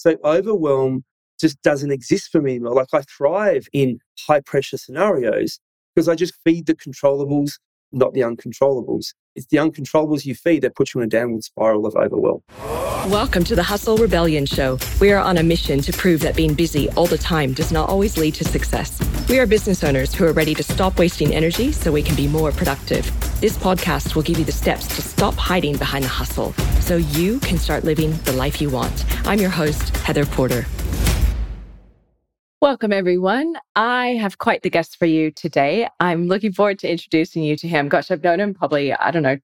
So overwhelm just doesn't exist for me anymore. Like I thrive in high pressure scenarios because I just feed the controllables, not the uncontrollables. It's the uncontrollables you feed that put you in a downward spiral of overwhelm. Welcome to the Hustle Rebellion Show. We are on a mission to prove that being busy all the time does not always lead to success. We are business owners who are ready to stop wasting energy so we can be more productive. This podcast will give you the steps to stop hiding behind the hustle so you can start living the life you want. I'm your host, Heather Porter. Welcome, everyone. I have quite the guest for you today. I'm looking forward to introducing you to him. Gosh, I've known him probably, I don't know,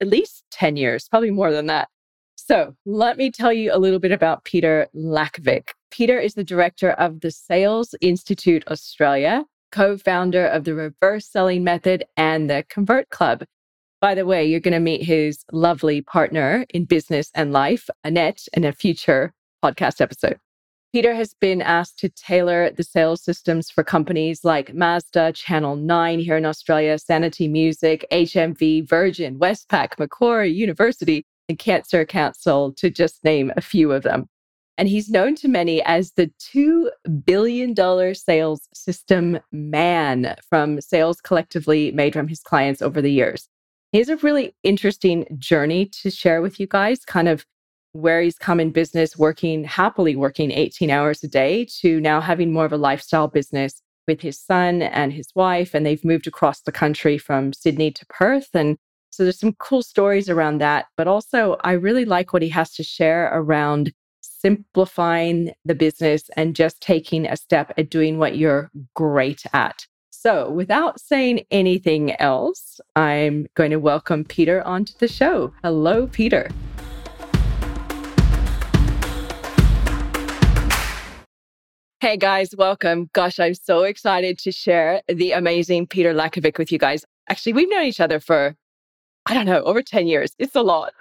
at least 10 years, probably more than that. So let me tell you a little bit about Peter Lakovic. Peter is the director of the Sales Institute Australia, co founder of the reverse selling method and the Convert Club. By the way, you're going to meet his lovely partner in business and life, Annette, in a future podcast episode. Peter has been asked to tailor the sales systems for companies like Mazda, Channel 9 here in Australia, Sanity Music, HMV, Virgin, Westpac, Macquarie University, and Cancer Council, to just name a few of them. And he's known to many as the $2 billion sales system man from sales collectively made from his clients over the years. He has a really interesting journey to share with you guys, kind of where he's come in business, working happily working 18 hours a day to now having more of a lifestyle business with his son and his wife. And they've moved across the country from Sydney to Perth. And so there's some cool stories around that. But also, I really like what he has to share around simplifying the business and just taking a step at doing what you're great at. So, without saying anything else, I'm going to welcome Peter onto the show. Hello, Peter. Hey guys, welcome. Gosh, I'm so excited to share the amazing Peter Lakovic with you guys. Actually, we've known each other for, I don't know, over 10 years. It's a lot.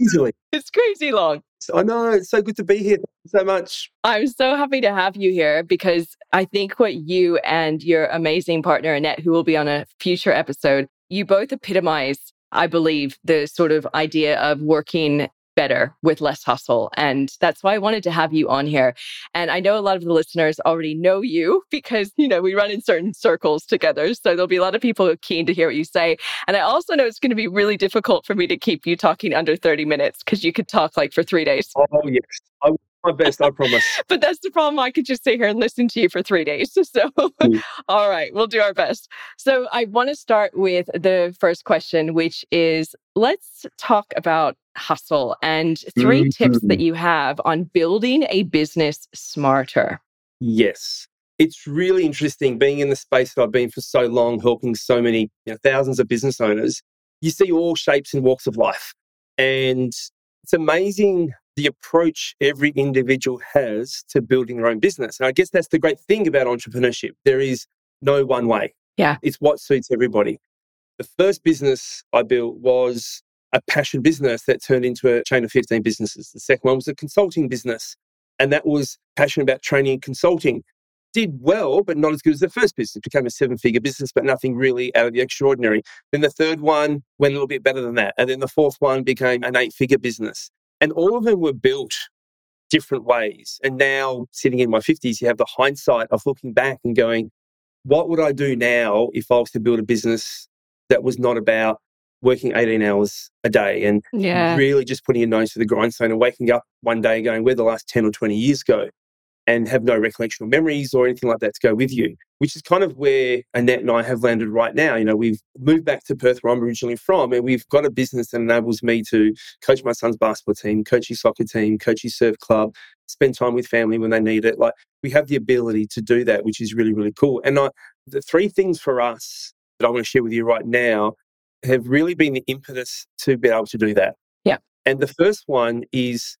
Easily. it's crazy long. Oh, I know. It's so good to be here. so much. I'm so happy to have you here because I think what you and your amazing partner, Annette, who will be on a future episode, you both epitomize, I believe, the sort of idea of working better with less hustle. And that's why I wanted to have you on here. And I know a lot of the listeners already know you because, you know, we run in certain circles together. So there'll be a lot of people keen to hear what you say. And I also know it's going to be really difficult for me to keep you talking under 30 minutes because you could talk like for three days. Oh, yes. I will do my best, I promise. but that's the problem. I could just sit here and listen to you for three days. So, mm. all right, we'll do our best. So, I want to start with the first question, which is let's talk about hustle and 3 mm-hmm. tips that you have on building a business smarter. Yes. It's really interesting being in the space that I've been for so long, helping so many you know, thousands of business owners. You see all shapes and walks of life. And it's amazing the approach every individual has to building their own business. And I guess that's the great thing about entrepreneurship. There is no one way. Yeah. It's what suits everybody. The first business I built was a passion business that turned into a chain of 15 businesses. The second one was a consulting business. And that was passionate about training and consulting. Did well, but not as good as the first business. Became a seven figure business, but nothing really out of the extraordinary. Then the third one went a little bit better than that. And then the fourth one became an eight figure business. And all of them were built different ways. And now, sitting in my 50s, you have the hindsight of looking back and going, what would I do now if I was to build a business that was not about working 18 hours a day and yeah. really just putting your nose to the grindstone and waking up one day going, where the last 10 or 20 years go? and have no recollection or memories or anything like that to go with you, which is kind of where Annette and I have landed right now. You know, we've moved back to Perth, where I'm originally from, and we've got a business that enables me to coach my son's basketball team, coach his soccer team, coach his surf club, spend time with family when they need it. Like we have the ability to do that, which is really, really cool. And I, the three things for us that I want to share with you right now have really been the impetus to be able to do that. Yeah. And the first one is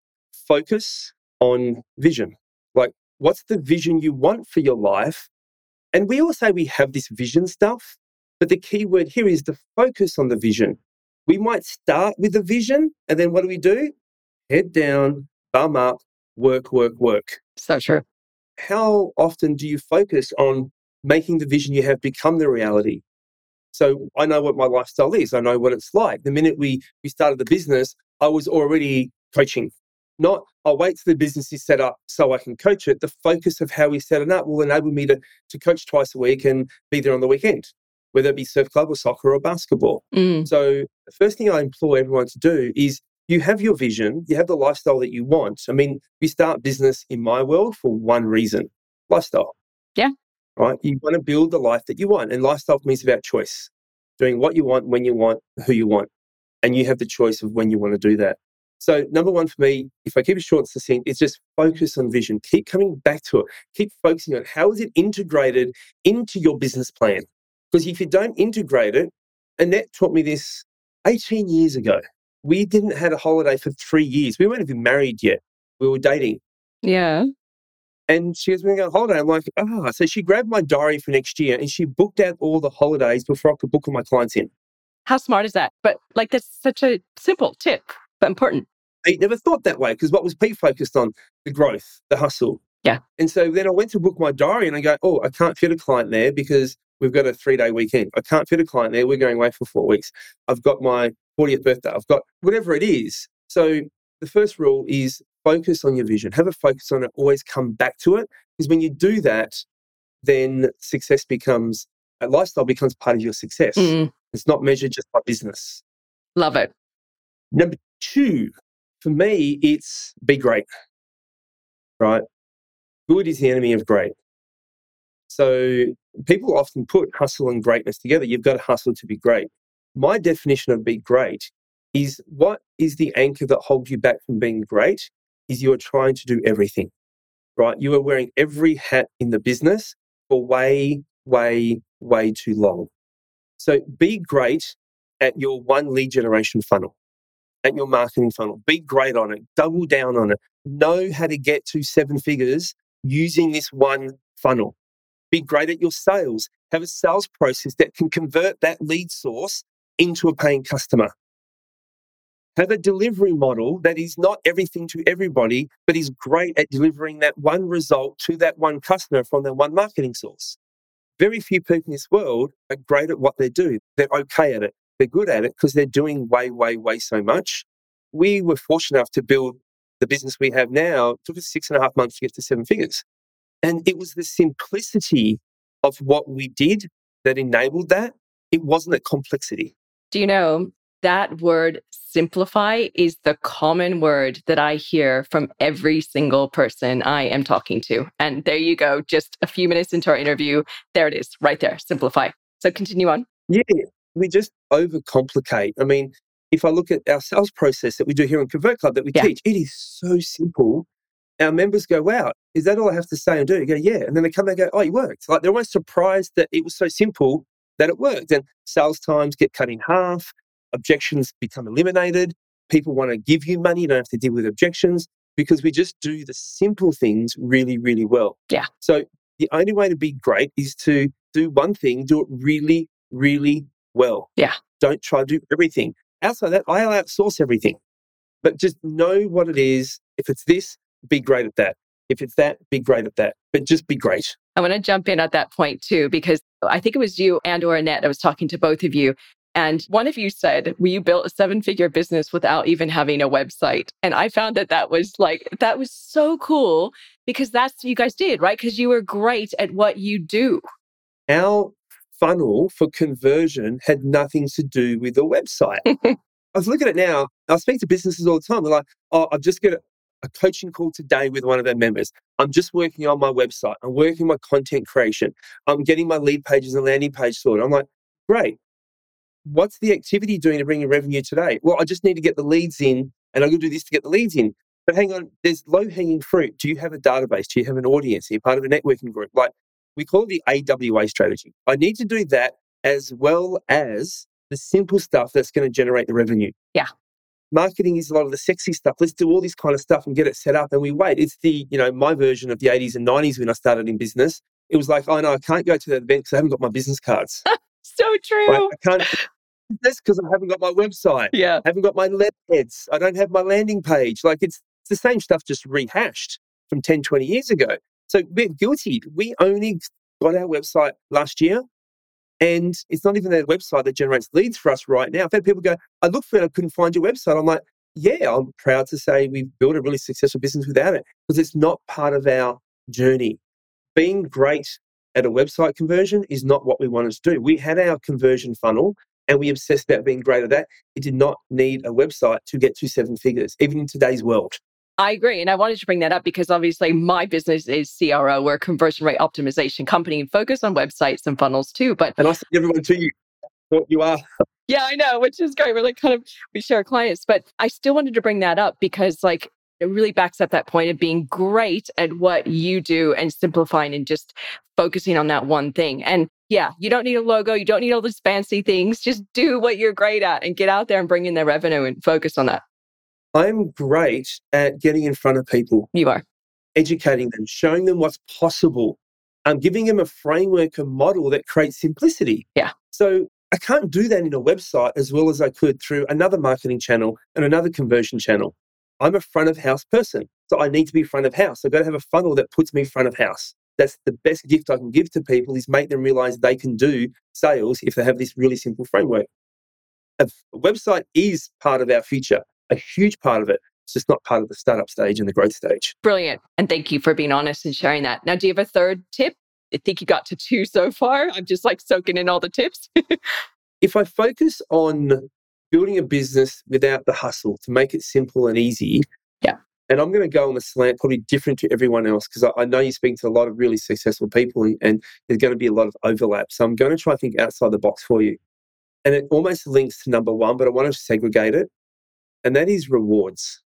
focus on vision. Like, what's the vision you want for your life? And we all say we have this vision stuff, but the key word here is the focus on the vision. We might start with the vision, and then what do we do? Head down, bum up, work, work, work. So true. How often do you focus on making the vision you have become the reality? So I know what my lifestyle is. I know what it's like. The minute we we started the business, I was already coaching Not, I'll wait till the business is set up so I can coach it. The focus of how we set it up will enable me to, to coach twice a week and be there on the weekend, whether it be surf club or soccer or basketball. Mm. So the first thing I implore everyone to do is you have your vision, you have the lifestyle that you want. I mean, we start business in my world for one reason lifestyle. Yeah. Right? You want to build the life that you want. And lifestyle means about choice, doing what you want, when you want, who you want. And you have the choice of when you want to do that. So, number one for me, if I keep it short and succinct, it's just focus on vision. Keep coming back to it. Keep focusing on how is it integrated into your business plan. Because if you don't integrate it, Annette taught me this 18 years ago. We didn't had a holiday for three years. We weren't even married yet. We were dating. Yeah. And she goes, We're going on holiday. I'm like, ah. So she grabbed my diary for next year and she booked out all the holidays before I could book all my clients in. How smart is that? But like, that's such a simple tip, but important. I never thought that way because what was Pete focused on? The growth, the hustle. Yeah. And so then I went to book my diary and I go, oh, I can't fit a client there because we've got a three day weekend. I can't fit a client there. We're going away for four weeks. I've got my 40th birthday. I've got whatever it is. So the first rule is focus on your vision. Have a focus on it. Always come back to it. Because when you do that, then success becomes, a lifestyle becomes part of your success. Mm. It's not measured just by business. Love it. Number two, for me, it's be great, right? Good is the enemy of great. So people often put hustle and greatness together. You've got to hustle to be great. My definition of be great is what is the anchor that holds you back from being great is you are trying to do everything, right? You are wearing every hat in the business for way, way, way too long. So be great at your one lead generation funnel at your marketing funnel. Be great on it. Double down on it. Know how to get to seven figures using this one funnel. Be great at your sales. Have a sales process that can convert that lead source into a paying customer. Have a delivery model that is not everything to everybody, but is great at delivering that one result to that one customer from that one marketing source. Very few people in this world are great at what they do. They're okay at it they're good at it because they're doing way, way, way so much. We were fortunate enough to build the business we have now. It took us six and a half months to get to seven figures. And it was the simplicity of what we did that enabled that. It wasn't the complexity. Do you know that word simplify is the common word that I hear from every single person I am talking to. And there you go, just a few minutes into our interview. There it is, right there, simplify. So continue on. Yeah, we just overcomplicate. I mean, if I look at our sales process that we do here in Convert Club that we Yeah. teach, it is so simple. Our members go, wow, is that all I have to say and do? You go, yeah. And then they come and go, oh, it worked. Like they're almost surprised that it was so simple that it worked. And sales times get cut in half, objections become eliminated. People want to give you money, you don't have to deal with objections because we just do the simple things really, really well. Yeah. So the only way to be great is to do one thing, do it really, really well. Yeah. Don't try to do everything. Outside that, I'll outsource everything. But just know what it is. If it's this, be great at that. If it's that, be great at that. But just be great. I want to jump in at that point too, because I think it was you and or Annette. I was talking to both of you. And one of you said, well, you built a seven figure business without even having a website. And I found that that was like, that was so cool because that's what you guys did, right? Because you were great at what you do. Our funnel for conversion had nothing to do with the website. I was looking at it now. I speak to businesses all the time. They're like, oh, I've just got a, a coaching call today with one of their members. I'm just working on my website. I'm working my content creation. I'm getting my lead pages and landing page sorted. I'm like, great. What's the activity doing to bring in revenue today? Well, I just need to get the leads in and I'm going to do this to get the leads in. But hang on, there's low hanging fruit. Do you have a database? Do you have an audience? Are you part of a networking group? Like we call it the AWA strategy. I need to do that as well as the simple stuff that's going to generate the revenue. Yeah. Marketing is a lot of the sexy stuff. Let's do all this kind of stuff and get it set up and we wait. It's the, you know, my version of the 80s and 90s when I started in business. It was like, oh no, I can't go to that event because I haven't got my business cards. So true. I can't that's because I haven't got my website. Yeah. I haven't got my letterheads. I don't have my landing page. Like it's, it's the same stuff just rehashed from 10, 20 years ago. So we're guilty. We only got our website last year. And it's not even that website that generates leads for us right now. I've had people go, I looked for it, I couldn't find your website. I'm like, yeah, I'm proud to say we've built a really successful business without it because it's not part of our journey. Being great at a website conversion is not what we wanted to do. We had our conversion funnel and we obsessed about being great at that. It did not need a website to get to seven figures, even in today's world. I agree. And I wanted to bring that up because obviously my business is CRO, we're a conversion rate optimization company and focus on websites and funnels too. But and I send everyone to you what you are. Yeah, I know, which is great. We're like kind of we share clients, but I still wanted to bring that up because like it really backs up that point of being great at what you do and simplifying and just focusing on that one thing. And yeah, you don't need a logo, you don't need all these fancy things. Just do what you're great at and get out there and bring in the revenue and focus on that. I'm great at getting in front of people. You are. Educating them, showing them what's possible. I'm giving them a framework, a model that creates simplicity. Yeah. So I can't do that in a website as well as I could through another marketing channel and another conversion channel. I'm a front of house person. So I need to be front of house. I've got to have a funnel that puts me front of house. That's the best gift I can give to people is make them realize they can do sales if they have this really simple framework. A website is part of our future, a huge part of it. It's just not part of the startup stage and the growth stage. Brilliant. And thank you for being honest and sharing that. Now, do you have a third tip I think you got to two so far. I'm just like soaking in all the tips. if I focus on building a business without the hustle to make it simple and easy, yeah. And I'm going to go on the slant, probably different to everyone else, because I, I, know you speak to a lot of really successful people and, and there's going to be a lot of overlap. So I'm going to try to think outside the box for you. And it almost links to number one, but I want to segregate it. And that is rewards.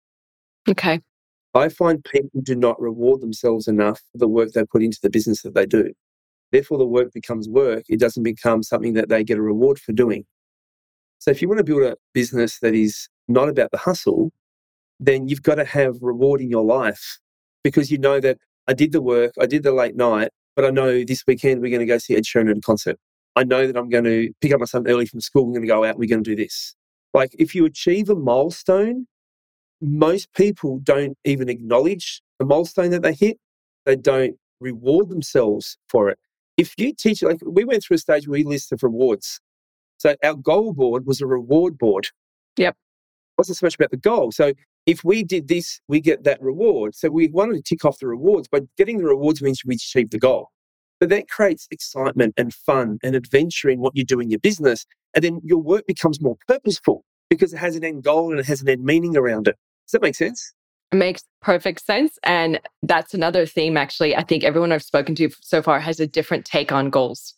Okay. I find people do not reward themselves enough for the work they put into the business that they do. Therefore, the work becomes work. It doesn't become something that they get a reward for doing. So, if you want to build a business that is not about the hustle, then you've got to have reward in your life because you know that I did the work, I did the late night, but I know this weekend we're going to go see Ed Sheeran at a concert. I know that I'm going to pick up my son early from school. We're going to go out and we're going to do this. Like, if you achieve a milestone, most people don't even acknowledge the milestone that they hit. They don't reward themselves for it. If you teach, like we went through a stage where we listed rewards. So our goal board was a reward board. Yep. Wasn't so much about the goal. So if we did this, we get that reward. So we wanted to tick off the rewards, but getting the rewards means we achieve the goal. But that creates excitement and fun and adventure in what you do in your business. And then your work becomes more purposeful because it has an end goal and it has an end meaning around it. Does that make sense? It makes perfect sense. And that's another theme, actually. I think everyone I've spoken to so far has a different take on goals.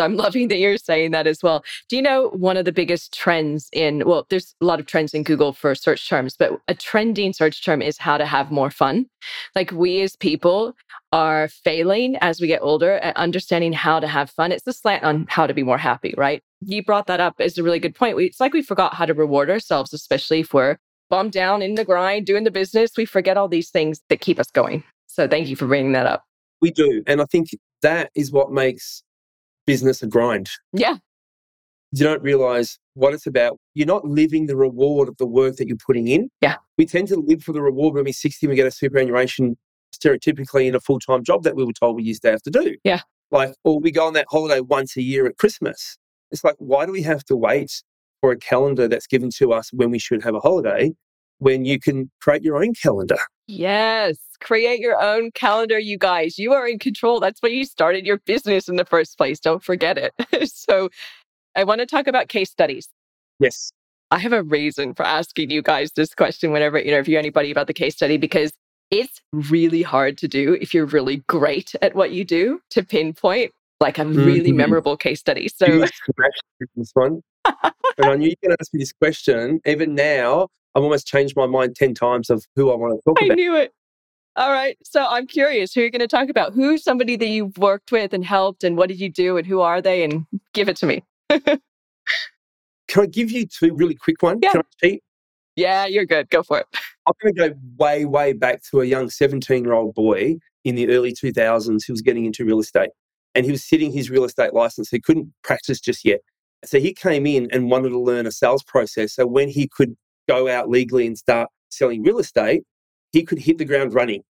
So I'm loving that you're saying that as well. Do you know one of the biggest trends in, well, there's a lot of trends in Google for search terms, but a trending search term is how to have more fun. Like we as people are failing as we get older at understanding how to have fun. It's the slant on how to be more happy, right? You brought that up as a really good point. It's like we forgot how to reward ourselves, especially if we're bummed down in the grind, doing the business. We forget all these things that keep us going. So thank you for bringing that up. We do. And I think that is what makes business a grind. Yeah. You don't realize what it's about. You're not living the reward of the work that you're putting in. Yeah. We tend to live for the reward when we're 60 we get a superannuation stereotypically in a full time job that we were told we used to have to do. Yeah. Like, or we go on that holiday once a year at Christmas. It's like, why do we have to wait for a calendar that's given to us when we should have a holiday when you can create your own calendar. Yes, create your own calendar, you guys. You are in control. That's why you started your business in the first place. Don't forget it. so, I want to talk about case studies. Yes. I have a reason for asking you guys this question whenever I interview anybody about the case study because it's really hard to do if you're really great at what you do to pinpoint like a really mm-hmm. memorable case study. So, this one. and I knew you were going to ask me this question. Even now, I've almost changed my mind 10 times of who I want to talk I about. I knew it. All right. So I'm curious who you're going to talk about. Who's somebody that you've worked with and helped, and what did you do, and who are they? And give it to me. Can I give you two really quick ones? Yeah. Can I cheat? Yeah, you're good. Go for it. I'm going to go way, way back to a young 17 year old boy in the early 2000s who was getting into real estate. And he was sitting his real estate license. He couldn't practice just yet. So he came in and wanted to learn a sales process. So when he could go out legally and start selling real estate, he could hit the ground running.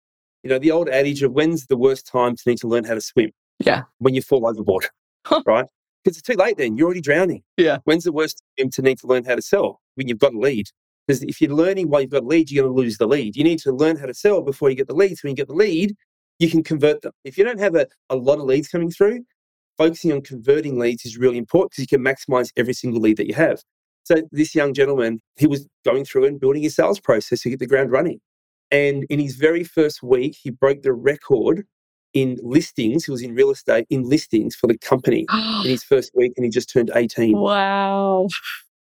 You know, the old adage of when's the worst time to need to learn how to swim? Yeah. When you fall overboard, right? Because it's too late then. You're already drowning. Yeah. When's the worst time to need to learn how to sell? When you've got a lead. Because if you're learning while you've got a lead, you're going to lose the lead. You need to learn how to sell before you get the lead. So when you get the lead, you can convert them. If you don't have a, a lot of leads coming through, focusing on converting leads is really important because you can maximize every single lead that you have. So this young gentleman, he was going through and building his sales process to get the ground running. And in his very first week, he broke the record in listings. He was in real estate in listings for the company in his first week, and he just turned 18. Wow.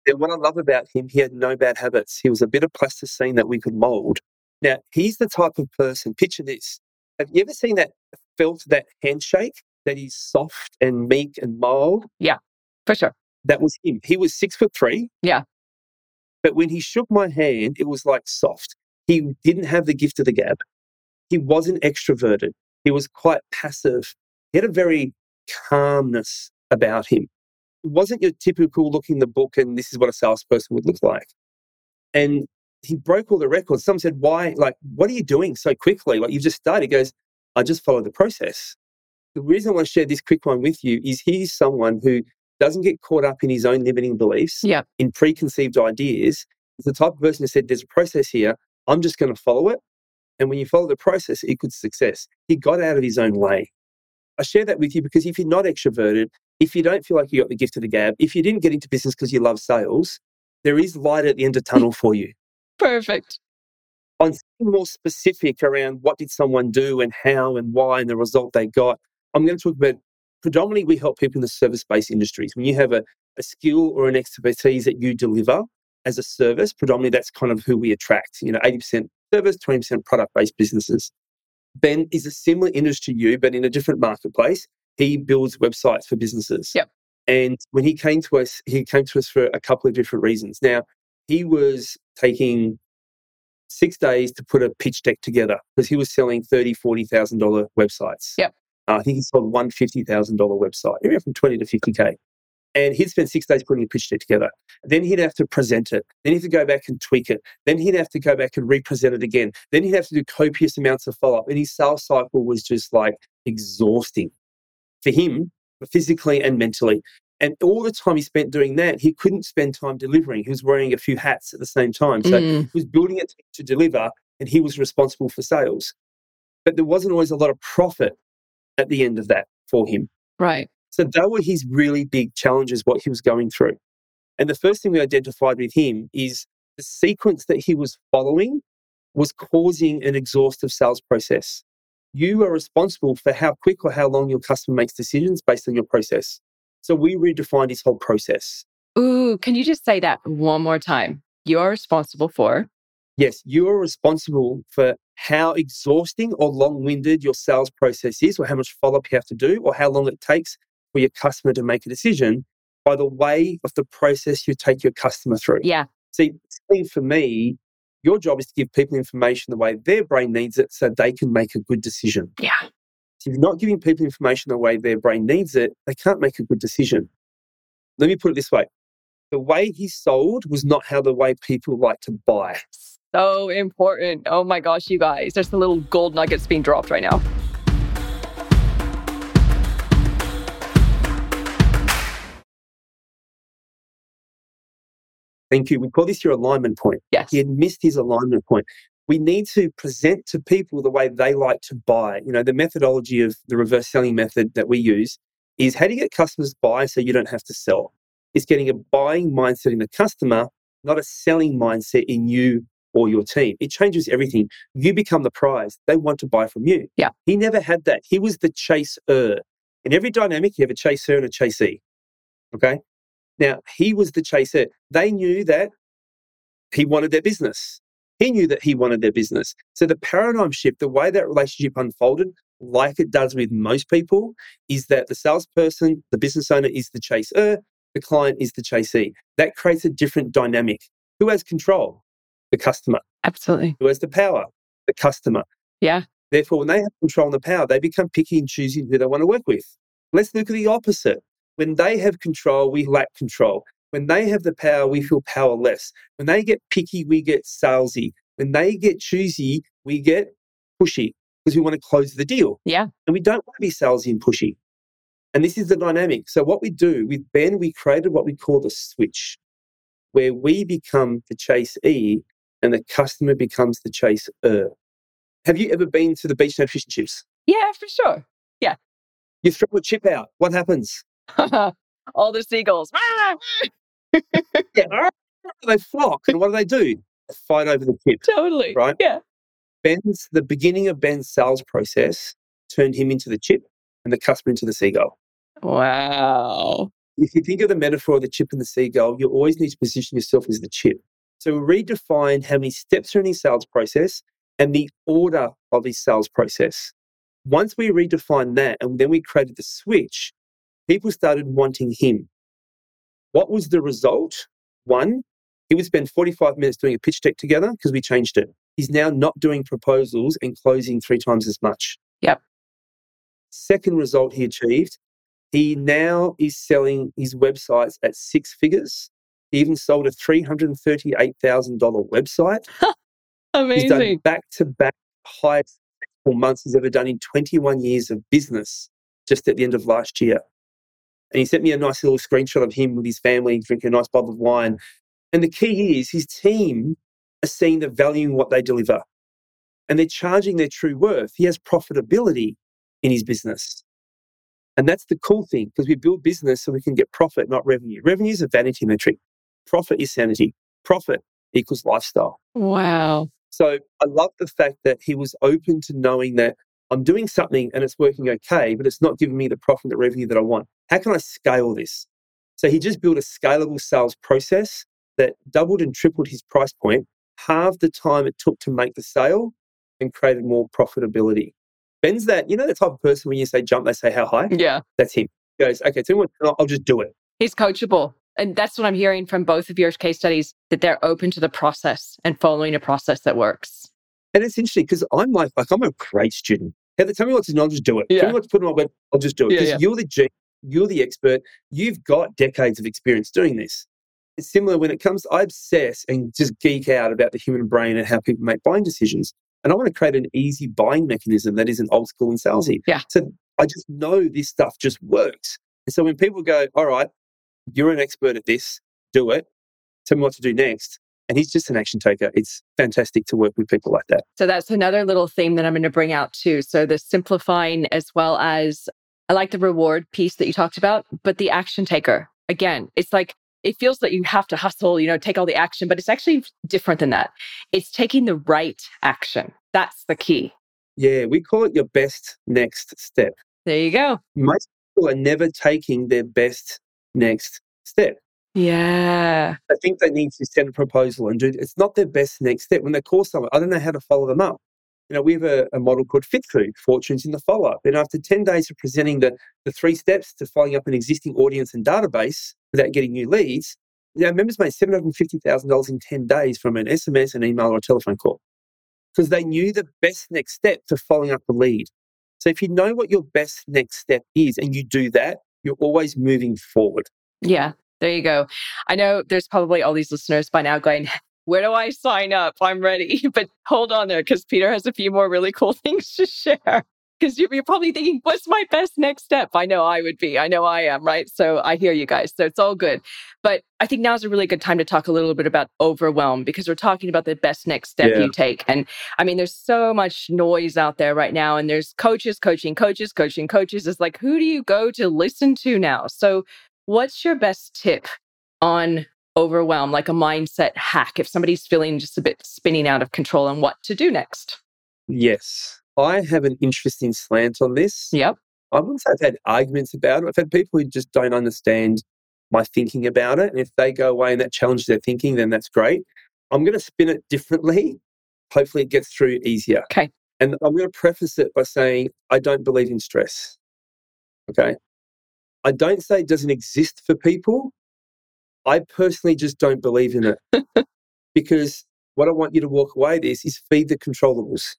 And what I love about him, he had no bad habits. He was a bit of plasticine that we could mold. Now, he's the type of person, picture this. Have you ever seen that, felt that handshake that is soft and meek and mild? Yeah, for sure. That was him. He was six foot three. Yeah. But when he shook my hand, it was like soft. He didn't have the gift of the gab. He wasn't extroverted. He was quite passive. He had a very calmness about him. It wasn't your typical looking the book and this is what a salesperson would look like. And he broke all the records. Some said, Why? Like, what are you doing so quickly? Like, you've just started. He goes, I just follow the process. The reason I want to share this quick one with you is he's someone who doesn't get caught up in his own limiting beliefs, yeah. in preconceived ideas. He's the type of person who said, There's a process here. I'm just going to follow it. And when you follow the process, it could success. He got out of his own way. I share that with you because if you're not extroverted, if you don't feel like you got the gift of the gab, if you didn't get into business because you love sales, there is light at the end of the tunnel for you. Perfect. On something more specific around what did someone do and how and why and the result they got, I'm going to talk about predominantly we help people in the service-based industries. When you have a, a skill or an expertise that you deliver as a service, predominantly that's kind of who we attract. You know, 80% service, 20% product-based businesses. Ben is a similar industry to you, but in a different marketplace. He builds websites for businesses. Yep. And when he came to us, he came to us for a couple of different reasons. Now, he was taking six days to put a pitch deck together because he was selling thirty, forty thousand dollar websites. Yep. Uh, I think he sold one fifty thousand dollar website, area from twenty to fifty k. And he'd spend six days putting a pitch deck together. Then he'd have to present it. Then he'd have to go back and tweak it. Then he'd have to go back and represent it again. Then he'd have to do copious amounts of follow up. And his sales cycle was just like exhausting for him, physically and mentally. And all the time he spent doing that, he couldn't spend time delivering. He was wearing a few hats at the same time. So Mm. he was building it to deliver, and he was responsible for sales. But there wasn't always a lot of profit at the end of that for him. Right. So that were his really big challenges, what he was going through. And the first thing we identified with him is the sequence that he was following was causing an exhaustive sales process. You are responsible for how quick or how long your customer makes decisions based on your process. So we redefined his whole process. Ooh, can you just say that one more time? You are responsible for. Yes, you are responsible for how exhausting or long winded your sales process is, or how much follow up you have to do, or how long it takes for your customer to make a decision by the way of the process you take your customer through. Yeah. See, for me, your job is to give people information the way their brain needs it so they can make a good decision. Yeah. So if you're not giving people information the way their brain needs it, they can't make a good decision. Let me put it this way the way he sold was not how the way people like to buy. So important. Oh my gosh, you guys. There's the little gold nuggets being dropped right now. Thank you. We call this your alignment point. Yes. He had missed his alignment point. We need to present to people the way they like to buy. You know, the methodology of the reverse selling method that we use is how do you get customers to buy so you don't have to sell? It's getting a buying mindset in the customer, not a selling mindset in you or your team. It changes everything. You become the prize. They want to buy from you. Yeah. He never had that. He was the chaser. In every dynamic, you have a chaser and a chasee. Okay. Now, he was the chaser. They knew that he wanted their business. He knew that he wanted their business. So the paradigm shift, the way that relationship unfolded, like it does with most people, is that the salesperson, the business owner is the chaser, the client is the chasee. That creates a different dynamic. Who has control? The customer. Absolutely. Who has the power? The customer. Yeah. Therefore, when they have control and the power, they become picky and choosing who they want to work with. Let's look at the opposite. When they have control, we lack control. When they have the power, we feel powerless. When they get picky, we get salesy. When they get choosy, we get pushy because we want to close the deal. Yeah. And we don't want to be salesy and pushy. And this is the dynamic. So, what we do with Ben, we created what we call the switch. where we become the chasee and the customer becomes the chaser. Have you ever been to the beach and had fish and chips? Yeah, for sure. Yeah. You throw a chip out. What happens? All the seagulls. yeah, they flock. And what do they do? They fight over the chip. Totally. Right? Yeah. Ben's, the beginning of Ben's sales process turned him into the chip and the customer into the seagull. Wow. If you think of the metaphor of the chip and the seagull, you always need to position yourself as the chip. So we redefined how many steps are in his sales process and the order of his sales process. Once we redefined that and then we created the switch, people started wanting him. What was the result? One, he would spend 45 minutes doing a pitch deck together because we changed it. He's now not doing proposals and closing three times as much. Yep. Second result he achieved, he now is selling his websites at six figures. He even sold a $338,000 website. Amazing. He's done back to back highest months he's ever done in 21 years of business just at the end of last year. And he sent me a nice little screenshot of him with his family drinking a nice bottle of wine. And the key is his team are seeing the value in what they deliver and they're charging their true worth. He has profitability in his business. And that's the cool thing because we build business so we can get profit, not revenue. Revenue is a vanity metric, profit is sanity. Profit equals lifestyle. Wow. So I love the fact that he was open to knowing that I'm doing something and it's working okay, but it's not giving me the profit and the revenue that I want. How can I scale this? So he just built a scalable sales process that doubled and tripled his price point, halved the time it took to make the sale, and created more profitability. Ben's that, you know, the type of person when you say jump, they say how high? Yeah. That's him. He goes, okay, tell me what, I'll just do it. He's coachable. And that's what I'm hearing from both of your case studies that they're open to the process and following a process that works. And it's interesting because I'm like, like I'm a great student. Heather, tell me what to do, I'll just do it. Yeah. Tell me what to put on my web, I'll just do it. Yeah, Because yeah. you're the G, you're the expert. You've got decades of experience doing this. It's similar when it comes, I obsess and just geek out about the human brain and how people make buying decisions. And I want to create an easy buying mechanism that isn't old school and salesy. Yeah. So I just know this stuff just works. And so when people go, all right, you're an expert at this, do it. Tell me what to do next. And he's just an action taker. It's fantastic to work with people like that. So that's another little theme that I'm going to bring out too. So the simplifying as well as I like the reward piece that you talked about, but the action taker. Again, it's like it feels that you have to hustle, you know, take all the action, but it's actually different than that. It's taking the right action. That's the key. Yeah, we call it your best next step. There you go. Most people are never taking their best next step. Yeah. I think they need to send a proposal and do it's not their best next step. When they call someone, I don't know how to follow them up. You know, we have a, a model called Fit Food, Fortunes in the Follow Up. And after 10 days of presenting the, the three steps to following up an existing audience and database without getting new leads, you know, members made $750,000 in 10 days from an SMS, an email, or a telephone call because they knew the best next step to following up a lead. So if you know what your best next step is and you do that, you're always moving forward. Yeah. There you go. I know there's probably all these listeners by now going, where do I sign up? I'm ready. But hold on there because Peter has a few more really cool things to share. Because you're probably thinking, what's my best next step? I know I would be. I know I am, right? So I hear you guys. So it's all good. But I think now's a really good time to talk a little bit about overwhelm because we're talking about the best next step Yeah. you take. And I mean, there's so much noise out there right now, and there's coaches coaching, coaches coaching, coaches. It's like, who do you go to listen to now? So, what's your best tip on overwhelm, like a mindset hack, if somebody's feeling just a bit spinning out of control and what to do next? Yes. I have an interesting slant on this. Yep. I wouldn't say I've had arguments about it. I've had people who just don't understand my thinking about it. And if they go away and that challenges their thinking, then that's great. I'm going to spin it differently. Hopefully, it gets through easier. Okay. And I'm going to preface it by saying I don't believe in stress. Okay. I don't say it doesn't exist for people. I personally just don't believe in it because what I want you to walk away this is feed the controllables.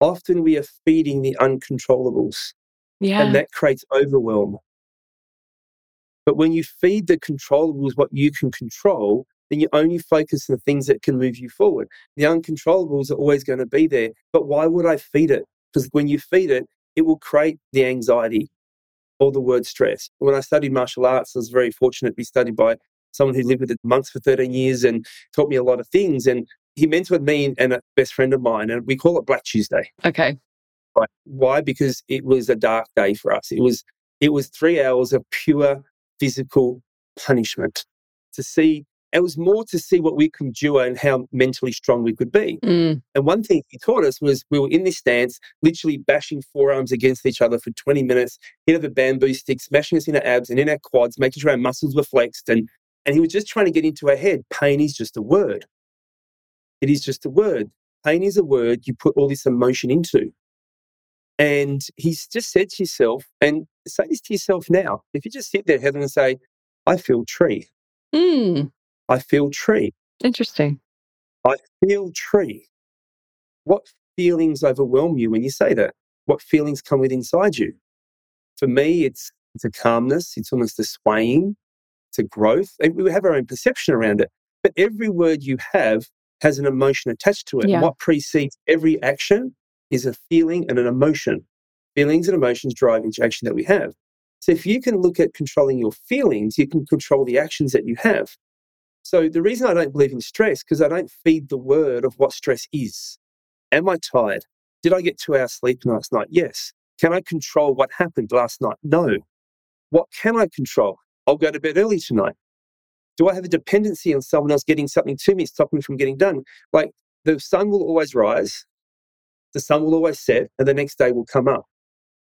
Often we are feeding the uncontrollables Yeah. and that creates overwhelm. But when you feed the controllables what you can control, then you only focus on the things that can move you forward. The uncontrollables are always going to be there. But why would I feed it? Because when you feed it, it will create the anxiety or the word stress. When I studied martial arts, I was very fortunate to be studied by someone who lived with the monks for 13 years and taught me a lot of things. And he mentored me and a best friend of mine, and we call it Black Tuesday. Okay. Right. Why? Because it was a dark day for us. It was it was three hours of pure physical punishment to see. It was more to see what we could endure and how mentally strong we could be. Mm. And one thing he taught us was we were in this stance, literally bashing forearms against each other for 20 minutes, hit of a bamboo stick, smashing us in our abs and in our quads, making sure our muscles were flexed. And, and he was just trying to get into our head. Pain is just a word. It is just a word. Pain is a word you put all this emotion into. And he's just said to yourself, and say this to yourself now. If you just sit there, Heather, and say, I feel tree. Mm. I feel tree. Interesting. I feel tree. What feelings overwhelm you when you say that? What feelings come with inside you? For me, it's it's a calmness, it's almost a swaying, it's a growth. We have our own perception around it. But every word you have has an emotion attached to it. Yeah. What precedes every action is a feeling and an emotion. Feelings and emotions drive each action that we have. So if you can look at controlling your feelings, you can control the actions that you have. So the reason I don't believe in stress, because I don't feed the word of what stress is. Am I tired? Did I get two hours sleep last night? Yes. Can I control what happened last night? No. What can I control? I'll go to bed early tonight. Do I have a dependency on someone else getting something to me, stopping me from getting done? Like the sun will always rise, the sun will always set, and the next day will come up.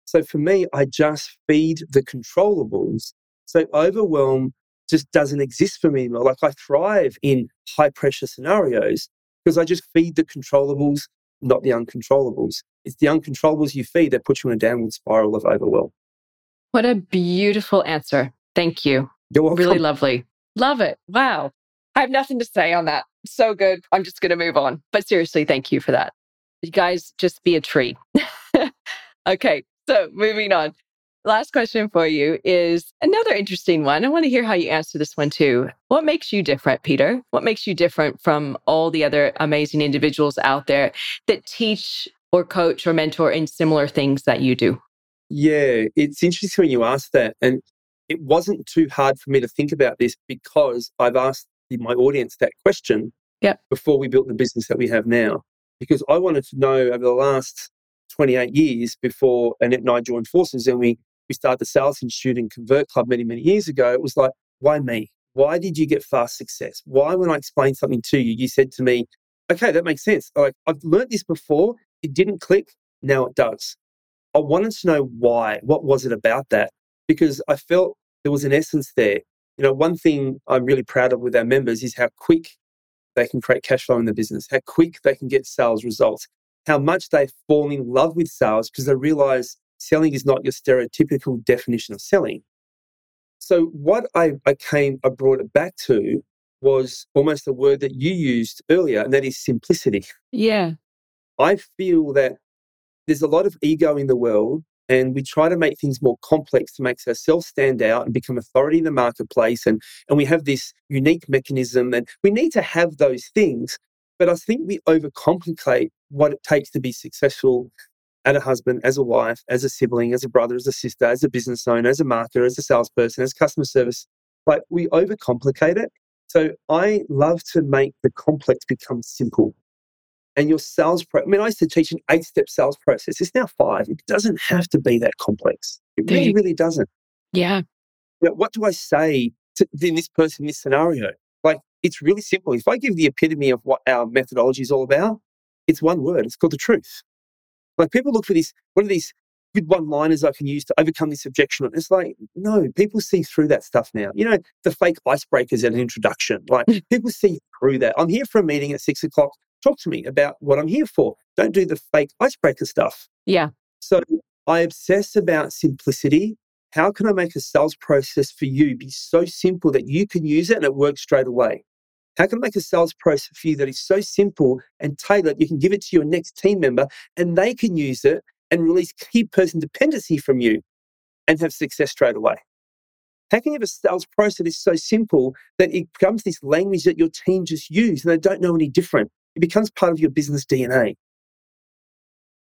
So for me, I just feed the controllables. So overwhelm just doesn't exist for me anymore. Like I thrive in high pressure scenarios because I just feed the controllables, not the uncontrollables. It's the uncontrollables you feed that put you in a downward spiral of overwhelm. What a beautiful answer. Thank you. You're welcome. Really lovely. Love it. Wow. I have nothing to say on that. So good. I'm just going to move on. But seriously, thank you for that. You guys just be a tree. okay. So moving on. Last question for you is another interesting one. I want to hear how you answer this one too. What makes you different, Peter? What makes you different from all the other amazing individuals out there that teach or coach or mentor in similar things that you do? Yeah, it's interesting when you ask that. And it wasn't too hard for me to think about this because I've asked my audience that question Yep. before we built the business that we have now. Because I wanted to know over the last 28 years before Annette and I joined forces and we, we started the Sales Institute and Convert Club many, many years ago, it was like, why me? Why did you get fast success? Why, when I explained something to you, you said to me, okay, that makes sense. Like, I've learned this before, it didn't click, now it does. I wanted to know why. What was it about that? Because I felt there was an essence there. You know, one thing I'm really proud of with our members is how quick they can create cash flow in the business, how quick they can get sales results, how much they fall in love with sales because they realize selling is not your stereotypical definition of selling. So what I, I came, I brought it back to was almost a word that you used earlier, and that is simplicity. Yeah. I feel that there's a lot of ego in the world, and we try to make things more complex to make ourselves stand out and become authority in the marketplace. And, and we have this unique mechanism, and we need to have those things. But I think we overcomplicate what it takes to be successful as a husband, as a wife, as a sibling, as a brother, as a sister, as a business owner, as a marketer, as a salesperson, as customer service. Like we overcomplicate it. So I love to make the complex become simple and your sales pro. I mean, I used to teach an eight step sales process. It's now five. It doesn't have to be that complex. It really, really doesn't. Yeah. You know, what do I say to in this person in this scenario? Like, it's really simple. If I give the epitome of what our methodology is all about, it's one word. It's called the truth. Like, people look for this. What are these good one-liners I can use to overcome this objection? It's like, no, people see through that stuff now. You know, the fake icebreakers at an introduction. Like, people see through that. I'm here for a meeting at six o'clock talk to me about what I'm here for. Don't do the fake icebreaker stuff. Yeah. So I obsess about simplicity. How can I make a sales process for you be so simple that you can use it and it works straight away? How can I make a sales process for you that is so simple and tailored, you can give it to your next team member and they can use it and release key person dependency from you and have success straight away? How can you have a sales process that is so simple that it becomes this language that your team just use and they don't know any different? It becomes part of your business DNA.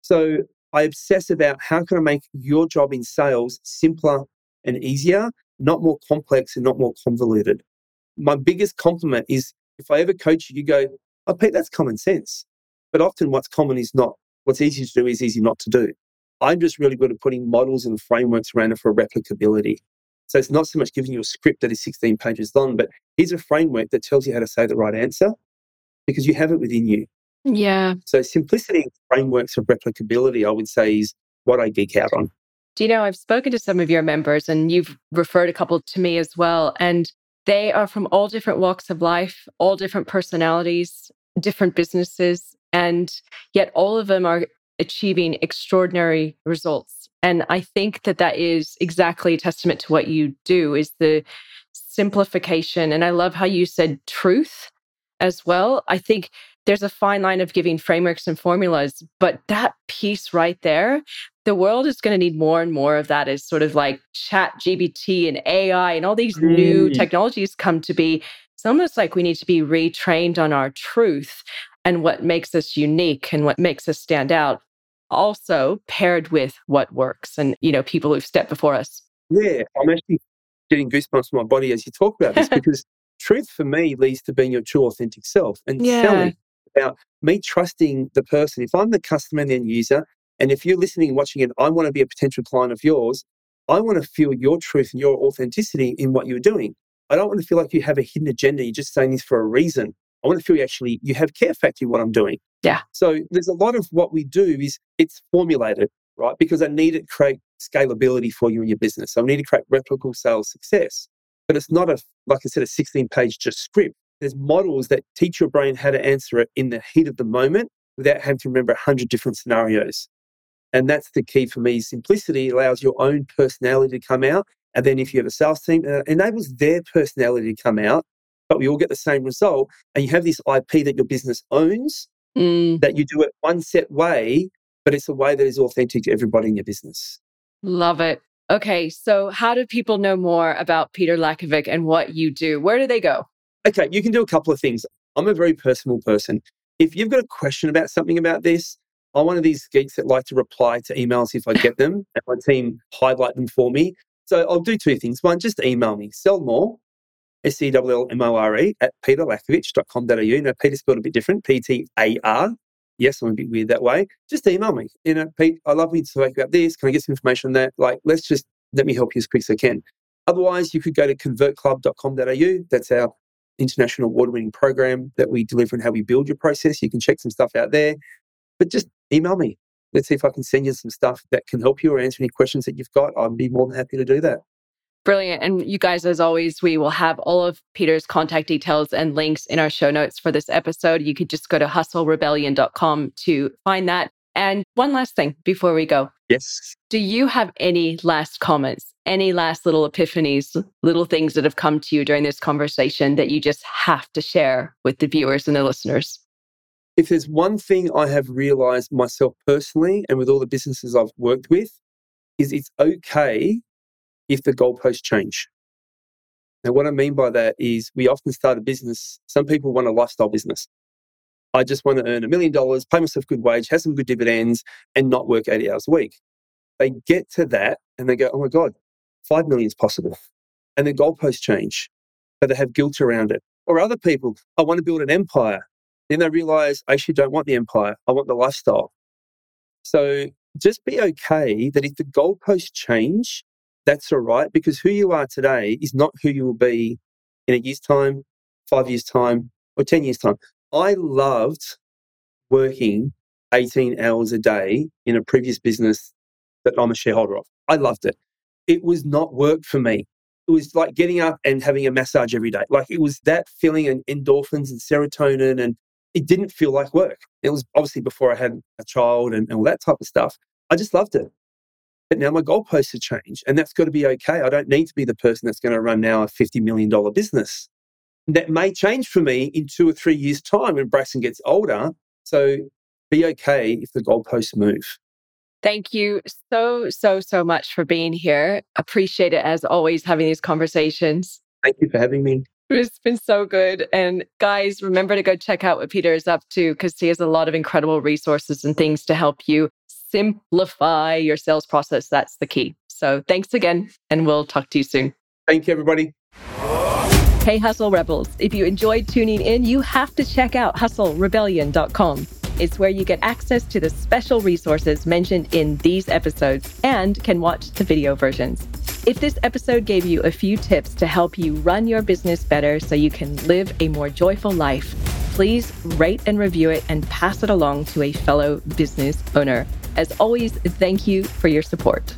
So I obsess about how can I make your job in sales simpler and easier, not more complex and not more convoluted. my biggest compliment is if I ever coach you, you go, oh, Pete, that's common sense. But often what's common is not, what's easy to do is easy not to do. I'm just really good at putting models and frameworks around it for replicability. So it's not so much giving you a script that is 16 pages long, but here's a framework that tells you how to say the right answer because you have it within you. Yeah. So simplicity and frameworks of replicability, I would say, is what I geek out on. Do you know, I've spoken to some of your members and you've referred a couple to me as well. And they are from all different walks of life, all different personalities, different businesses, and yet all of them are achieving extraordinary results. And I think that that is exactly a testament to what you do is the simplification. And I love how you said truth as well. I think there's a fine line of giving frameworks and formulas, but that piece right there, the world is going to need more and more of that as sort of like chat GPT and AI and all these mm. new technologies come to be. It's almost like we need to be retrained on our truth and what makes us unique and what makes us stand out also paired with what works and you know people who've stepped before us yeah i'm actually getting goosebumps in my body as you talk about this because truth for me leads to being your true authentic self and yeah. selling about me trusting the person if i'm the customer and the end user and if you're listening and watching it i want to be a potential client of yours i want to feel your truth and your authenticity in what you're doing i don't want to feel like you have a hidden agenda you're just saying this for a reason I want to feel you actually you have care factor in what I'm doing. Yeah. So there's a lot of what we do is it's formulated, right? Because I need to create scalability for you in your business. So I need to create replicable sales success. But it's not a like I said, a 16 page just script. There's models that teach your brain how to answer it in the heat of the moment without having to remember 100 different scenarios. And that's the key for me. Simplicity allows your own personality to come out. And then if you have a sales team, it enables their personality to come out but we all get the same result. And you have this IP that your business owns, mm. that you do it one set way, but it's a way that is authentic to everybody in your business. Love it. Okay, so how do people know more about Peter Lackovic and what you do? Where do they go? Okay, you can do a couple of things. I'm a very personal person. If you've got a question about something about this, I'm one of these geeks that like to reply to emails if I get them and my team highlight them for me. So I'll do two things. One, just email me, sell more S-E-L-L-M-O-R-E at petarlackovic.com.au. Now, Peter's spelled a bit different, P-T-A-R. Yes, I'm a bit weird that way. Just email me. You know, Pete, I love you to talk about this. Can I get some information on that? Like, let's just, let me help you as quick as I can. Otherwise, you could go to convertclub.com.au. That's our international award winning program that we deliver and how we build your process. You can check some stuff out there. But just email me. Let's see if I can send you some stuff that can help you or answer any questions that you've got. I'd be more than happy to do that. Brilliant. And you guys, as always, we will have all of Peter's contact details and links in our show notes for this episode. You could just go to hustlerebellion.com to find that. And one last thing before we go. Yes. Do you have any last comments, any last little epiphanies, little things that have come to you during this conversation that you just have to share with the viewers and the listeners? If there's one thing I have realized myself personally and with all the businesses I've worked with, is it's okay if the goalposts change. Now, what I mean by that is we often start a business. Some people want a lifestyle business. I just want to earn a million dollars, pay myself good wage, have some good dividends, and not work 80 hours a week. They get to that and they go, oh my God, five million is possible. And the goalposts change, but they have guilt around it. Or other people, I want to build an empire. Then they realize I actually don't want the empire. I want the lifestyle. So just be okay that if the goalposts change, that's all right because who you are today is not who you will be in a year's time, five years' time, or 10 years' time. I loved working 18 hours a day in a previous business that I'm a shareholder of. I loved it. It was not work for me. It was like getting up and having a massage every day. Like it was that feeling and endorphins and serotonin, and it didn't feel like work. It was obviously before I had a child and, and all that type of stuff. I just loved it. But now my goalposts have changed, and that's got to be okay. I don't need to be the person that's going to run now a $50 million business. That may change for me in two or three years' time when Braxton gets older. So be okay if the goalposts move. Thank you so, so, so much for being here. Appreciate it as always having these conversations. Thank you for having me. It's been so good. And guys, remember to go check out what Peter is up to because he has a lot of incredible resources and things to help you simplify your sales process. That's the key. So thanks again, and we'll talk to you soon. Thank you, everybody. Hey, Hustle Rebels, if you enjoyed tuning in, you have to check out hustlerebellion.com. It's where you get access to the special resources mentioned in these episodes and can watch the video versions. If this episode gave you a few tips to help you run your business better so you can live a more joyful life, please rate and review it and pass it along to a fellow business owner. As always, thank you for your support.